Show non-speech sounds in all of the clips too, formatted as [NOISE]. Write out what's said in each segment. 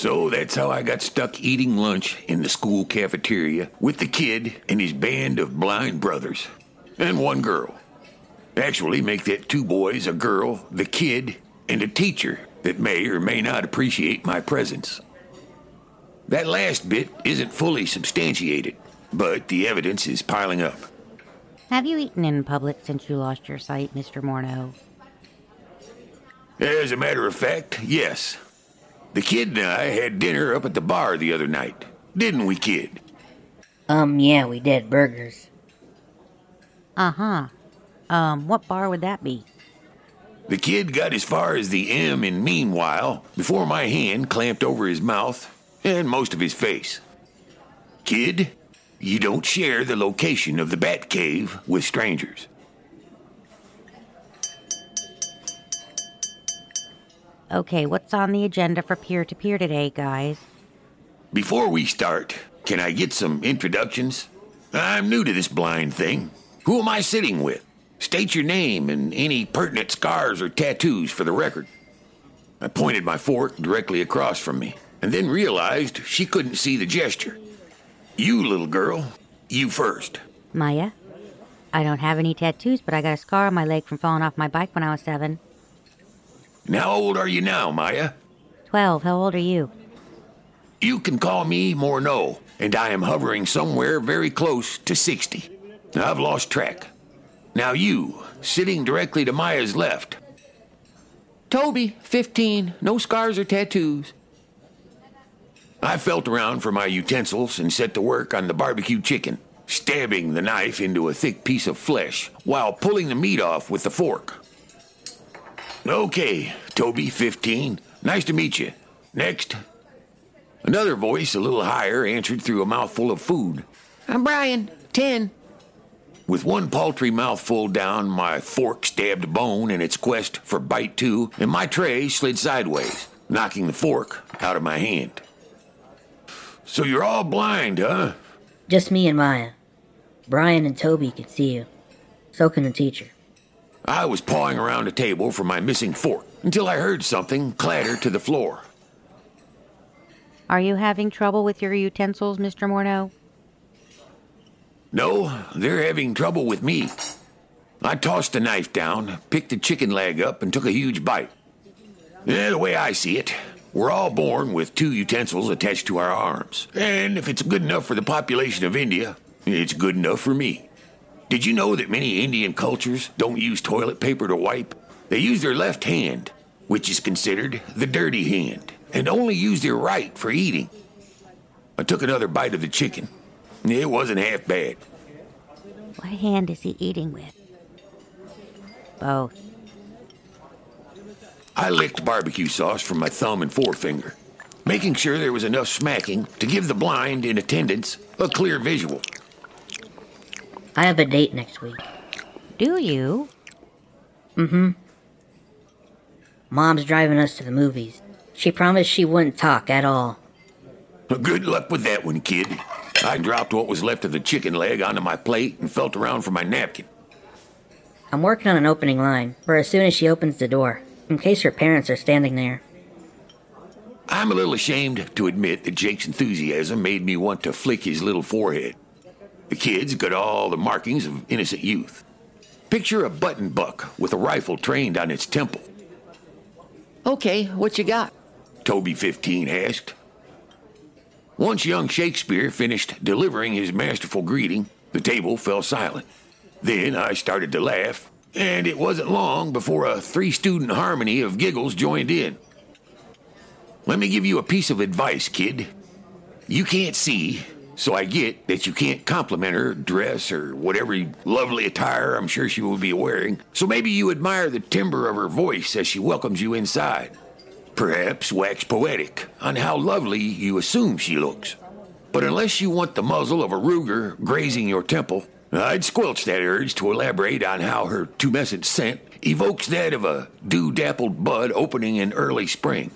So that's how I got stuck eating lunch in the school cafeteria with the kid and his band of blind brothers. And one girl. Actually, make that two boys, a girl, the kid, and a teacher that may or may not appreciate my presence. That last bit isn't fully substantiated, but the evidence is piling up. Have you eaten in public since you lost your sight, Mr. Morneau? As a matter of fact, yes. The kid and I had dinner up at the bar the other night. Didn't we, kid? Um, yeah, we did. Burgers. Uh huh. Um, what bar would that be? The kid got as far as the M in meanwhile before my hand clamped over his mouth and most of his face. Kid, you don't share the location of the Bat Cave with strangers. Okay, what's on the agenda for peer to peer today, guys? Before we start, can I get some introductions? I'm new to this blind thing. Who am I sitting with? State your name and any pertinent scars or tattoos for the record. I pointed my fork directly across from me and then realized she couldn't see the gesture. You, little girl, you first. Maya? I don't have any tattoos, but I got a scar on my leg from falling off my bike when I was seven. And how old are you now, Maya? Twelve. How old are you? You can call me Morneau, and I am hovering somewhere very close to 60. I've lost track. Now you, sitting directly to Maya's left. Toby, 15, no scars or tattoos. I felt around for my utensils and set to work on the barbecue chicken, stabbing the knife into a thick piece of flesh while pulling the meat off with the fork. Okay, Toby, 15. Nice to meet you. Next. Another voice, a little higher, answered through a mouthful of food. I'm Brian, 10. With one paltry mouthful down, my fork stabbed a bone in its quest for bite two, and my tray slid sideways, knocking the fork out of my hand. So you're all blind, huh? Just me and Maya. Brian and Toby can see you. So can the teacher. I was pawing around a table for my missing fork until I heard something clatter to the floor. Are you having trouble with your utensils, Mr. Morneau? No, they're having trouble with me. I tossed the knife down, picked the chicken leg up, and took a huge bite. Yeah, the way I see it, we're all born with two utensils attached to our arms. And if it's good enough for the population of India, it's good enough for me. Did you know that many Indian cultures don't use toilet paper to wipe? They use their left hand, which is considered the dirty hand, and only use their right for eating. I took another bite of the chicken. It wasn't half bad. What hand is he eating with? Both. I licked barbecue sauce from my thumb and forefinger, making sure there was enough smacking to give the blind in attendance a clear visual. I have a date next week. Do you? Mm-hmm. Mom's driving us to the movies. She promised she wouldn't talk at all. Good luck with that one, kid. I dropped what was left of the chicken leg onto my plate and felt around for my napkin. I'm working on an opening line for as soon as she opens the door, in case her parents are standing there. I'm a little ashamed to admit that Jake's enthusiasm made me want to flick his little forehead. The kid's got all the markings of innocent youth. Picture a button buck with a rifle trained on its temple. Okay, what you got? Toby 15 asked. Once young Shakespeare finished delivering his masterful greeting, the table fell silent. Then I started to laugh, and it wasn't long before a three student harmony of giggles joined in. Let me give you a piece of advice, kid. You can't see, so I get that you can't compliment her dress or whatever lovely attire I'm sure she will be wearing. So maybe you admire the timbre of her voice as she welcomes you inside. Perhaps wax poetic on how lovely you assume she looks. But unless you want the muzzle of a Ruger grazing your temple, I'd squelch that urge to elaborate on how her tumescent scent evokes that of a dew dappled bud opening in early spring.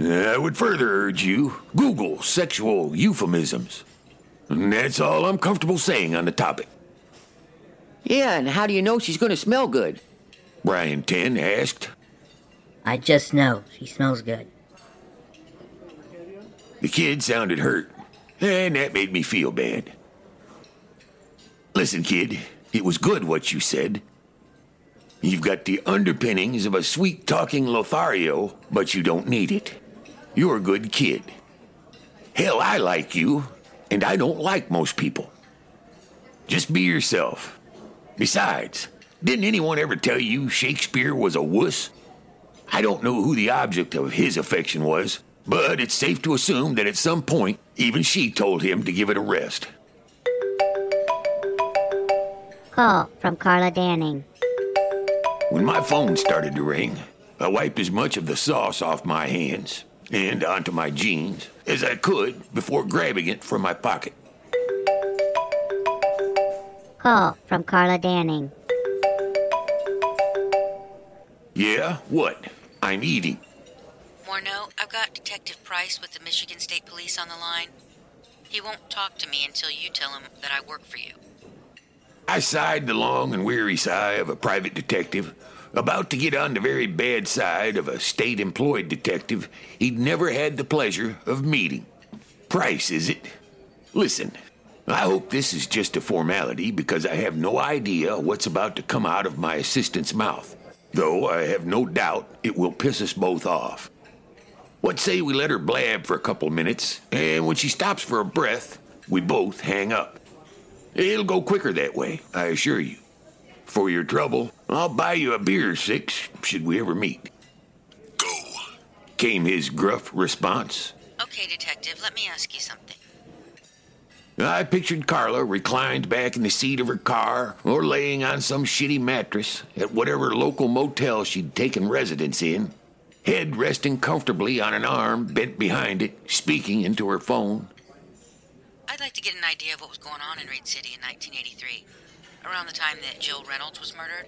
I would further urge you Google sexual euphemisms. And that's all I'm comfortable saying on the topic. Yeah, and how do you know she's gonna smell good? Brian 10 asked. I just know she smells good. The kid sounded hurt, and that made me feel bad. Listen, kid, it was good what you said. You've got the underpinnings of a sweet talking Lothario, but you don't need it. You're a good kid. Hell, I like you, and I don't like most people. Just be yourself. Besides, didn't anyone ever tell you Shakespeare was a wuss? I don't know who the object of his affection was, but it's safe to assume that at some point, even she told him to give it a rest. Call from Carla Danning. When my phone started to ring, I wiped as much of the sauce off my hands and onto my jeans as I could before grabbing it from my pocket. Call from Carla Danning. Yeah, what? I'm eating. Morneau, I've got Detective Price with the Michigan State Police on the line. He won't talk to me until you tell him that I work for you. I sighed the long and weary sigh of a private detective, about to get on the very bad side of a state employed detective he'd never had the pleasure of meeting. Price, is it? Listen, I hope this is just a formality because I have no idea what's about to come out of my assistant's mouth, though I have no doubt it will piss us both off. What say we let her blab for a couple minutes, and when she stops for a breath, we both hang up. It'll go quicker that way, I assure you. For your trouble, I'll buy you a beer six, should we ever meet. Go, came his gruff response. Okay, Detective, let me ask you something. I pictured Carla reclined back in the seat of her car or laying on some shitty mattress at whatever local motel she'd taken residence in, head resting comfortably on an arm bent behind it, speaking into her phone. I'd like to get an idea of what was going on in Reed City in 1983, around the time that Jill Reynolds was murdered.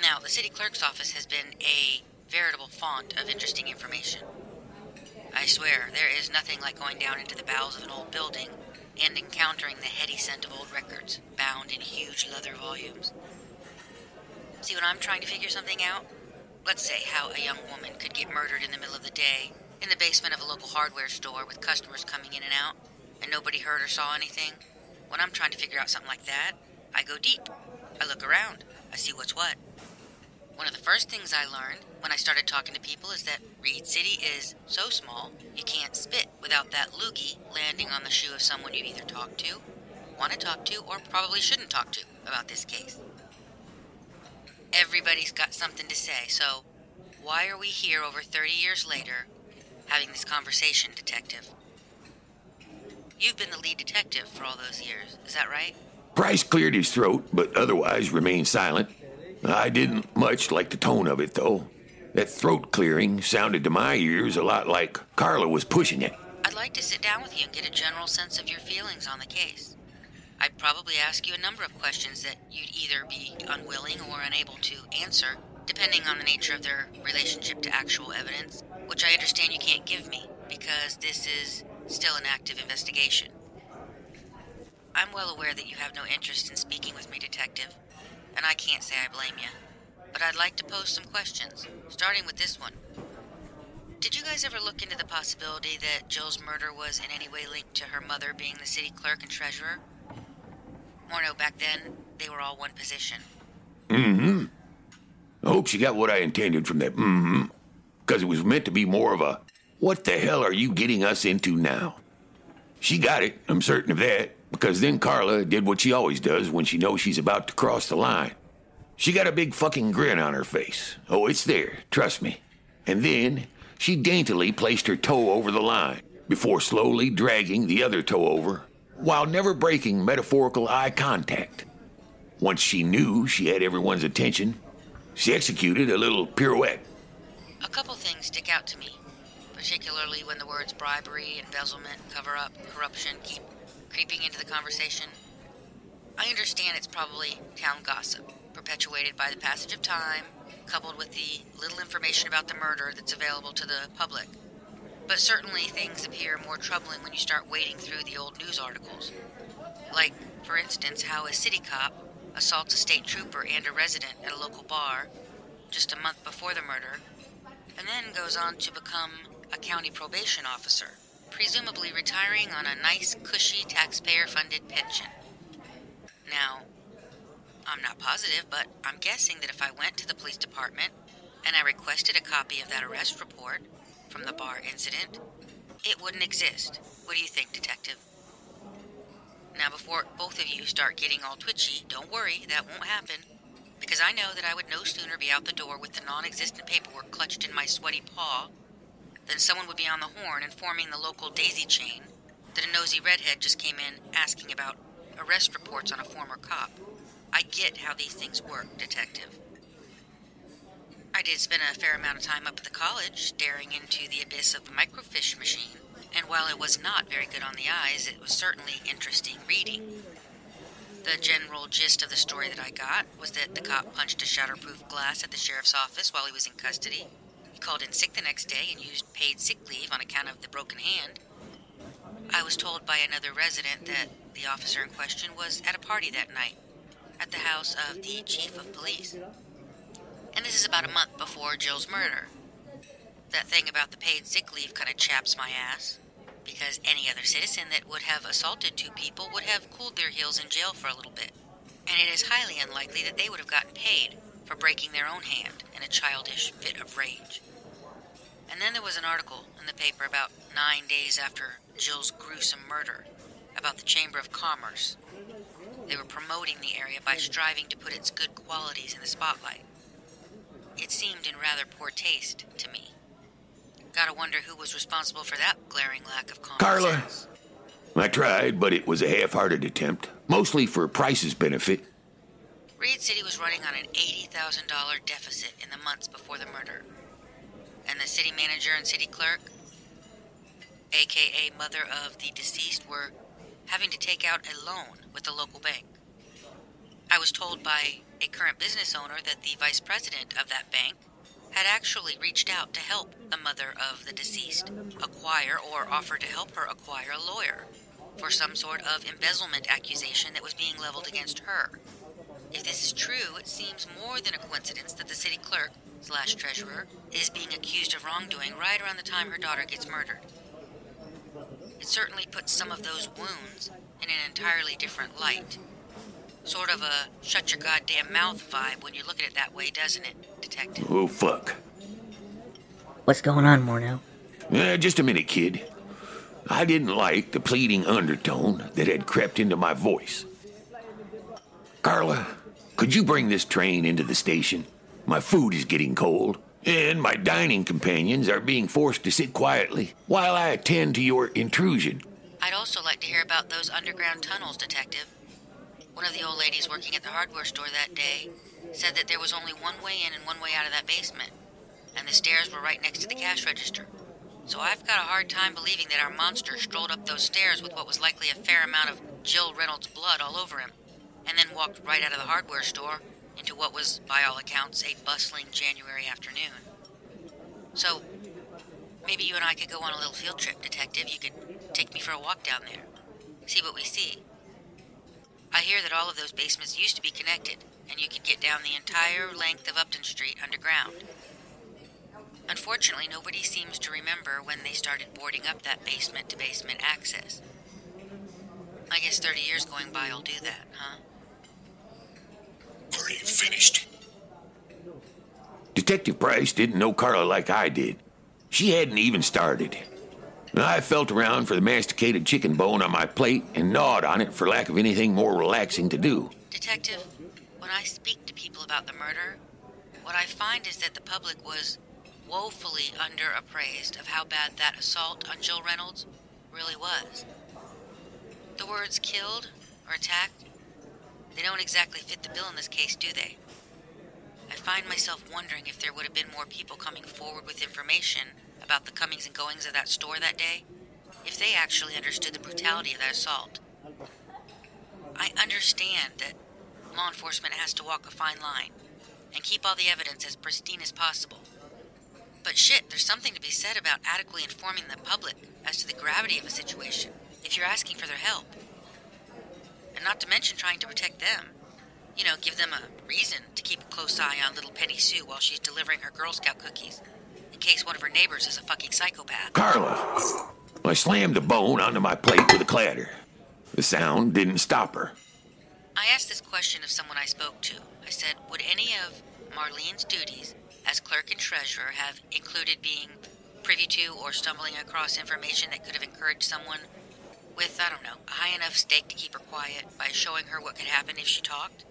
Now, the city clerk's office has been a veritable font of interesting information. I swear, there is nothing like going down into the bowels of an old building and encountering the heady scent of old records bound in huge leather volumes. See, when I'm trying to figure something out, let's say how a young woman could get murdered in the middle of the day in the basement of a local hardware store with customers coming in and out, and nobody heard or saw anything. When I'm trying to figure out something like that, I go deep. I look around. I see what's what. One of the first things I learned when I started talking to people is that Reed City is so small, you can't spit without that loogie landing on the shoe of someone you either talk to, want to talk to, or probably shouldn't talk to about this case. Everybody's got something to say, so why are we here over 30 years later having this conversation, Detective? You've been the lead detective for all those years, is that right? Price cleared his throat, but otherwise remained silent. I didn't much like the tone of it, though. That throat clearing sounded to my ears a lot like Carla was pushing it. I'd like to sit down with you and get a general sense of your feelings on the case. I'd probably ask you a number of questions that you'd either be unwilling or unable to answer, depending on the nature of their relationship to actual evidence, which I understand you can't give me because this is still an active investigation. I'm well aware that you have no interest in speaking with me, Detective, and I can't say I blame you. But I'd like to pose some questions, starting with this one. Did you guys ever look into the possibility that Jill's murder was in any way linked to her mother being the city clerk and treasurer? Morneau, back then, they were all one position. Mm-hmm. I hope she got what I intended from that mm-hmm. Because it was meant to be more of a, what the hell are you getting us into now? She got it, I'm certain of that, because then Carla did what she always does when she knows she's about to cross the line. She got a big fucking grin on her face. Oh, it's there, trust me. And then she daintily placed her toe over the line before slowly dragging the other toe over while never breaking metaphorical eye contact. Once she knew she had everyone's attention, she executed a little pirouette. A couple things stick out to me, particularly when the words bribery, embezzlement, cover up, corruption keep creeping into the conversation. I understand it's probably town gossip, perpetuated by the passage of time, coupled with the little information about the murder that's available to the public. But certainly things appear more troubling when you start wading through the old news articles. Like, for instance, how a city cop assaults a state trooper and a resident at a local bar just a month before the murder, and then goes on to become a county probation officer presumably retiring on a nice, cushy, taxpayer funded pension. Now, I'm not positive, but I'm guessing that if I went to the police department and I requested a copy of that arrest report from the bar incident, it wouldn't exist. What do you think, Detective? Now, before both of you start getting all twitchy, don't worry, that won't happen. Because I know that I would no sooner be out the door with the non existent paperwork clutched in my sweaty paw than someone would be on the horn informing the local daisy chain that a nosy redhead just came in asking about arrest reports on a former cop. I get how these things work, Detective. I did spend a fair amount of time up at the college, staring into the abyss of the microfiche machine, and while it was not very good on the eyes, it was certainly interesting reading. The general gist of the story that I got was that the cop punched a shatterproof glass at the sheriff's office while he was in custody. Called in sick the next day and used paid sick leave on account of the broken hand. I was told by another resident that the officer in question was at a party that night at the house of the chief of police. And this is about a month before Jill's murder. That thing about the paid sick leave kind of chaps my ass, because any other citizen that would have assaulted two people would have cooled their heels in jail for a little bit. And it is highly unlikely that they would have gotten paid for breaking their own hand in a childish fit of rage. And then there was an article in the paper about nine days after Jill's gruesome murder about the Chamber of Commerce. They were promoting the area by striving to put its good qualities in the spotlight. It seemed in rather poor taste to me. Gotta wonder who was responsible for that glaring lack of common Carla. sense. I tried, but it was a half hearted attempt, mostly for Price's benefit. Reed City was running on an $80,000 deficit in the months before the murder. And the city manager and city clerk, aka mother of the deceased, were having to take out a loan with the local bank. I was told by a current business owner that the vice president of that bank had actually reached out to help the mother of the deceased acquire or offer to help her acquire a lawyer for some sort of embezzlement accusation that was being leveled against her. If this is true, it seems more than a coincidence that the city clerk slash treasurer is being accused of wrongdoing right around the time her daughter gets murdered. It certainly puts some of those wounds in an entirely different light. Sort of a shut your goddamn mouth vibe when you look at it that way, doesn't it, Detective? Oh, fuck. What's going on, Morneau? Uh, just a minute, kid. I didn't like the pleading undertone that had crept into my voice. Carla, could you bring this train into the station? My food is getting cold, and my dining companions are being forced to sit quietly while I attend to your intrusion. I'd also like to hear about those underground tunnels, Detective. One of the old ladies working at the hardware store that day said that there was only one way in and one way out of that basement, and the stairs were right next to the cash register. So I've got a hard time believing that our monster strolled up those stairs with what was likely a fair amount of Jill Reynolds' blood all over him, and then walked right out of the hardware store into what was, by all accounts, a bustling January afternoon. So, maybe you and I could go on a little field trip, Detective. You could take me for a walk down there, see what we see. I hear that all of those basements used to be connected, and you could get down the entire length of Upton Street underground. Unfortunately, nobody seems to remember when they started boarding up that basement to basement access. I guess 30 years going by will do that, huh? Are you finished? Detective Price didn't know Carla like I did. She hadn't even started. I felt around for the masticated chicken bone on my plate and gnawed on it for lack of anything more relaxing to do. Detective, when I speak to people about the murder, what I find is that the public was woefully underappraised of how bad that assault on Jill Reynolds really was. The words killed or attacked, they don't exactly fit the bill in this case, do they? I find myself wondering if there would have been more people coming forward with information about the comings and goings of that store that day, if they actually understood the brutality of that assault. I understand that law enforcement has to walk a fine line and keep all the evidence as pristine as possible. But shit, there's something to be said about adequately informing the public as to the gravity of a situation if you're asking for their help. And not to mention trying to protect them. You know, give them a reason to keep a close eye on little Penny Sue while she's delivering her Girl Scout cookies, in case one of her neighbors is a fucking psychopath. Carla! I slammed the bone onto my plate with a clatter. The sound didn't stop her. I asked this question of someone I spoke to. I said, Would any of Marlene's duties as clerk and treasurer have included being privy to or stumbling across information that could have encouraged someone with, I don't know, a high enough stake to keep her quiet by showing her what could happen if she talked?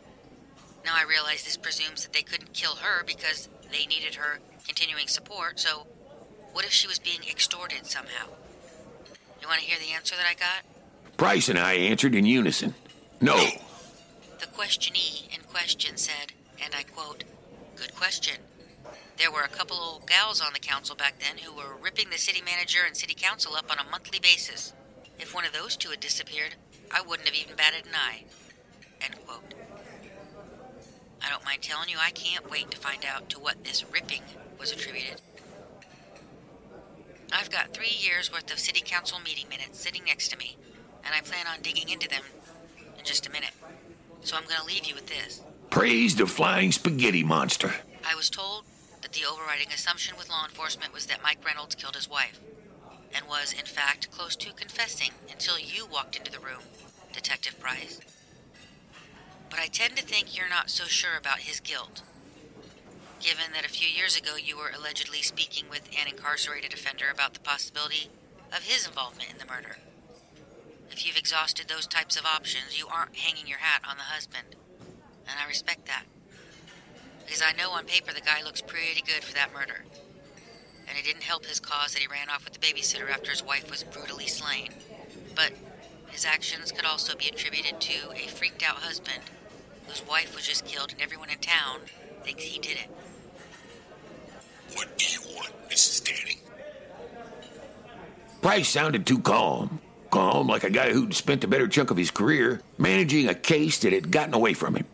Now I realize this presumes that they couldn't kill her because they needed her continuing support, so what if she was being extorted somehow? You want to hear the answer that I got? Price and I answered in unison. No. [LAUGHS] The questionee in question said, and I quote, Good question. There were a couple old gals on the council back then who were ripping the city manager and city council up on a monthly basis. If one of those two had disappeared, I wouldn't have even batted an eye. End quote. I don't mind telling you, I can't wait to find out to what this ripping was attributed. I've got three years worth of city council meeting minutes sitting next to me, and I plan on digging into them in just a minute. So I'm going to leave you with this. Praise the flying spaghetti monster. I was told that the overriding assumption with law enforcement was that Mike Reynolds killed his wife, and was, in fact, close to confessing until you walked into the room, Detective Price. But I tend to think you're not so sure about his guilt, given that a few years ago you were allegedly speaking with an incarcerated offender about the possibility of his involvement in the murder. If you've exhausted those types of options, you aren't hanging your hat on the husband, and I respect that. Because I know on paper the guy looks pretty good for that murder. And it didn't help his cause that he ran off with the babysitter after his wife was brutally slain. But his actions could also be attributed to a freaked out husband whose wife was just killed and everyone in town thinks he did it. What do you want, Mrs. Danning? Price sounded too calm. Calm like a guy who'd spent a better chunk of his career managing a case that had gotten away from him.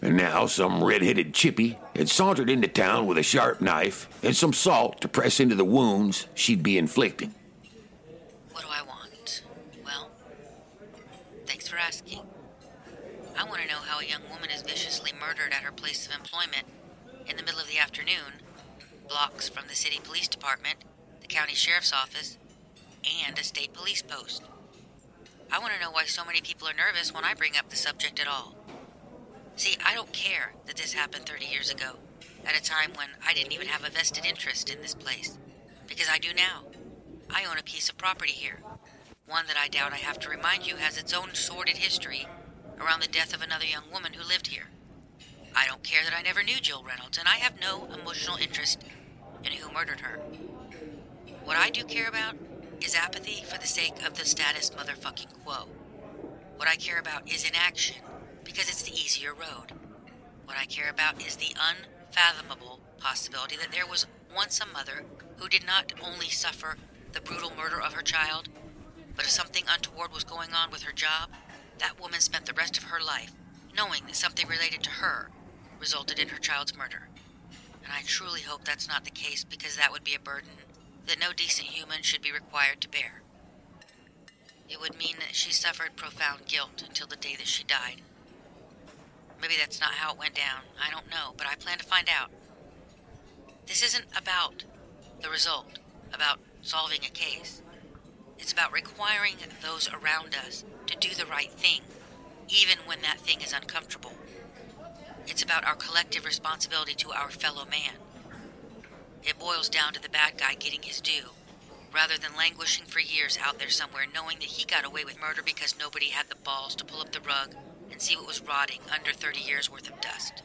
And now some red-headed chippy had sauntered into town with a sharp knife and some salt to press into the wounds she'd be inflicting. What do I want? Well, thanks for asking. I want to know how a young woman is viciously murdered at her place of employment in the middle of the afternoon, blocks from the city police department, the county sheriff's office, and a state police post. I want to know why so many people are nervous when I bring up the subject at all. See, I don't care that this happened 30 years ago, at a time when I didn't even have a vested interest in this place. Because I do now. I own a piece of property here. One that I doubt I have to remind you has its own sordid history around the death of another young woman who lived here. I don't care that I never knew Jill Reynolds, and I have no emotional interest in who murdered her. What I do care about is apathy for the sake of the status motherfucking quo. What I care about is inaction because it's the easier road. What I care about is the unfathomable possibility that there was once a mother who did not only suffer the brutal murder of her child, but if something untoward was going on with her job, that woman spent the rest of her life knowing that something related to her resulted in her child's murder. And I truly hope that's not the case because that would be a burden that no decent human should be required to bear. It would mean that she suffered profound guilt until the day that she died. Maybe that's not how it went down. I don't know, but I plan to find out. This isn't about the result, about solving a case. It's about requiring those around us to do the right thing, even when that thing is uncomfortable. It's about our collective responsibility to our fellow man. It boils down to the bad guy getting his due, rather than languishing for years out there somewhere knowing that he got away with murder because nobody had the balls to pull up the rug and see what was rotting under 30 years worth of dust.